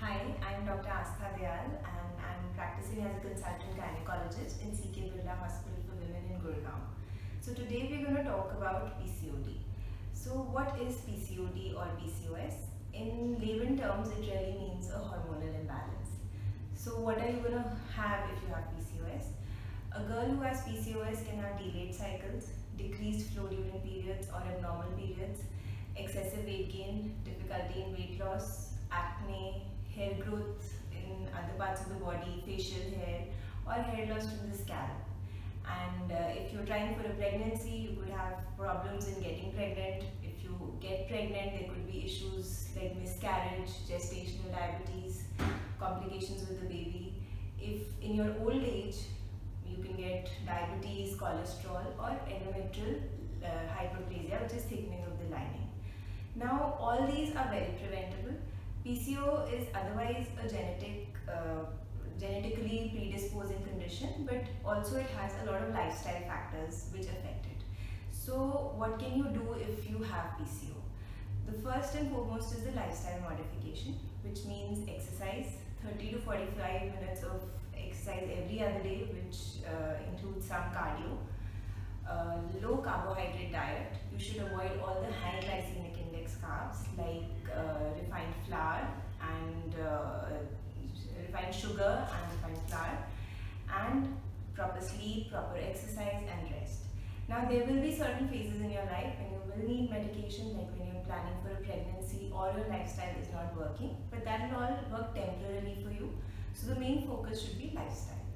Hi, I'm Dr. Astha Dayal and I'm practicing as a consultant gynecologist in CK Birla Hospital for Women in Gurgaon. So today we're going to talk about PCOD. So what is PCOD or PCOS? In layman terms, it really means a hormonal imbalance. So what are you going to have if you have PCOS? A girl who has PCOS can have delayed cycles, decreased flow during periods or abnormal periods, excessive weight gain, difficulty in weight loss, acne, hair growth in other parts of the body, facial hair, or hair loss from the scalp. And uh, if you're trying for a pregnancy, you could have problems in getting pregnant. If you get pregnant, there could be issues like miscarriage, gestational diabetes, complications with the baby. If in your old age, you can get diabetes, cholesterol, or endometrial uh, hyperplasia, which is thickening of the lining. Now, all these are very preventable. PCO is otherwise a genetic, uh, genetically predisposing condition, but also it has a lot of lifestyle factors which affect it. So, what can you do if you have PCO? The first and foremost is the lifestyle modification, which means exercise, 30 to 45 minutes of exercise every other day, which uh, includes some cardio. Uh, low carbohydrate diet. You should avoid all the high Uh, refined sugar and refined flour and proper sleep, proper exercise and rest. Now there will be certain phases in your life when you will need medication like when you're planning for a pregnancy or your lifestyle is not working but that will all work temporarily for you. So the main focus should be lifestyle.